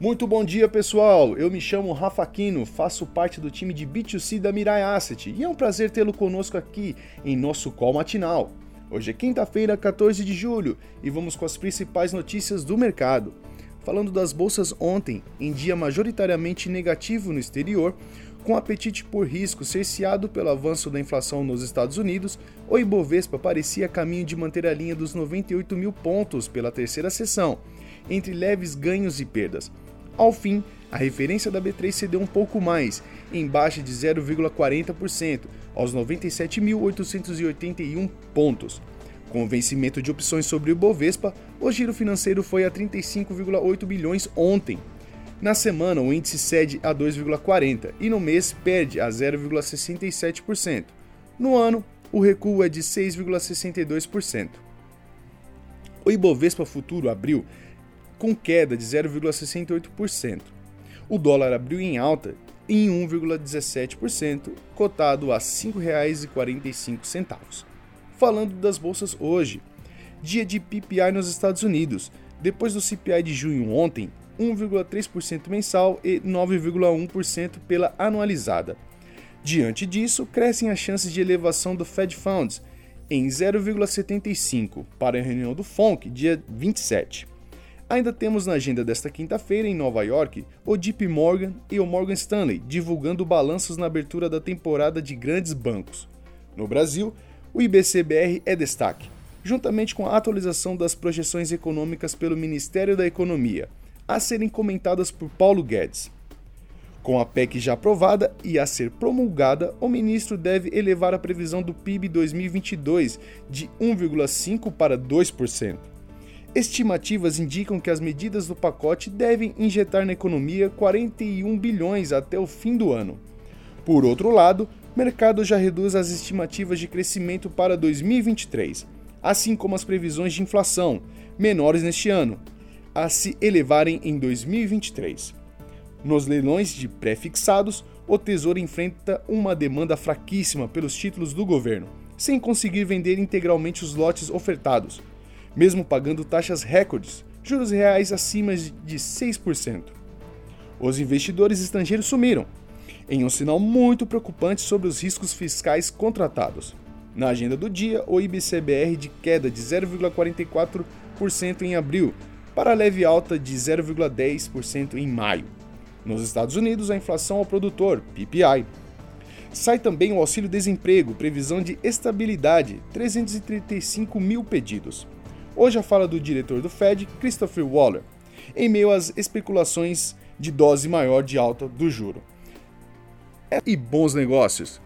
Muito bom dia, pessoal! Eu me chamo Rafa Aquino, faço parte do time de B2C da Mirai Asset e é um prazer tê-lo conosco aqui em nosso call matinal. Hoje é quinta-feira, 14 de julho, e vamos com as principais notícias do mercado. Falando das bolsas ontem, em dia majoritariamente negativo no exterior, com apetite por risco cerceado pelo avanço da inflação nos Estados Unidos, o Ibovespa parecia caminho de manter a linha dos 98 mil pontos pela terceira sessão, entre leves ganhos e perdas. Ao fim, a referência da B3 cedeu um pouco mais, em baixa de 0,40%, aos 97.881 pontos. Com o vencimento de opções sobre o Bovespa, o giro financeiro foi a 35,8 bilhões ontem. Na semana, o índice cede a 2,40 e no mês perde a 0,67%. No ano, o recuo é de 6,62%. O Ibovespa Futuro abriu com queda de 0,68%. O dólar abriu em alta em 1,17%, cotado a R$ 5,45. Falando das bolsas hoje, dia de PPI nos Estados Unidos, depois do CPI de junho ontem, 1,3% mensal e 9,1% pela anualizada. Diante disso, crescem as chances de elevação do Fed Funds em 0,75 para a reunião do FONC dia 27. Ainda temos na agenda desta quinta-feira, em Nova York, o JP Morgan e o Morgan Stanley divulgando balanços na abertura da temporada de grandes bancos. No Brasil, o IBCBR é destaque, juntamente com a atualização das projeções econômicas pelo Ministério da Economia, a serem comentadas por Paulo Guedes. Com a PEC já aprovada e a ser promulgada, o ministro deve elevar a previsão do PIB 2022 de 1,5% para 2%. Estimativas indicam que as medidas do pacote devem injetar na economia 41 bilhões até o fim do ano. Por outro lado, o mercado já reduz as estimativas de crescimento para 2023, assim como as previsões de inflação, menores neste ano, a se elevarem em 2023. Nos leilões de pré-fixados, o Tesouro enfrenta uma demanda fraquíssima pelos títulos do governo, sem conseguir vender integralmente os lotes ofertados mesmo pagando taxas recordes, juros reais acima de 6%. Os investidores estrangeiros sumiram, em um sinal muito preocupante sobre os riscos fiscais contratados. Na agenda do dia, o IBCBR de queda de 0,44% em abril, para leve alta de 0,10% em maio. Nos Estados Unidos, a inflação ao produtor, PPI. Sai também o auxílio-desemprego, previsão de estabilidade, 335 mil pedidos. Hoje a fala do diretor do Fed, Christopher Waller, em meio às especulações de dose maior de alta do juro. E bons negócios!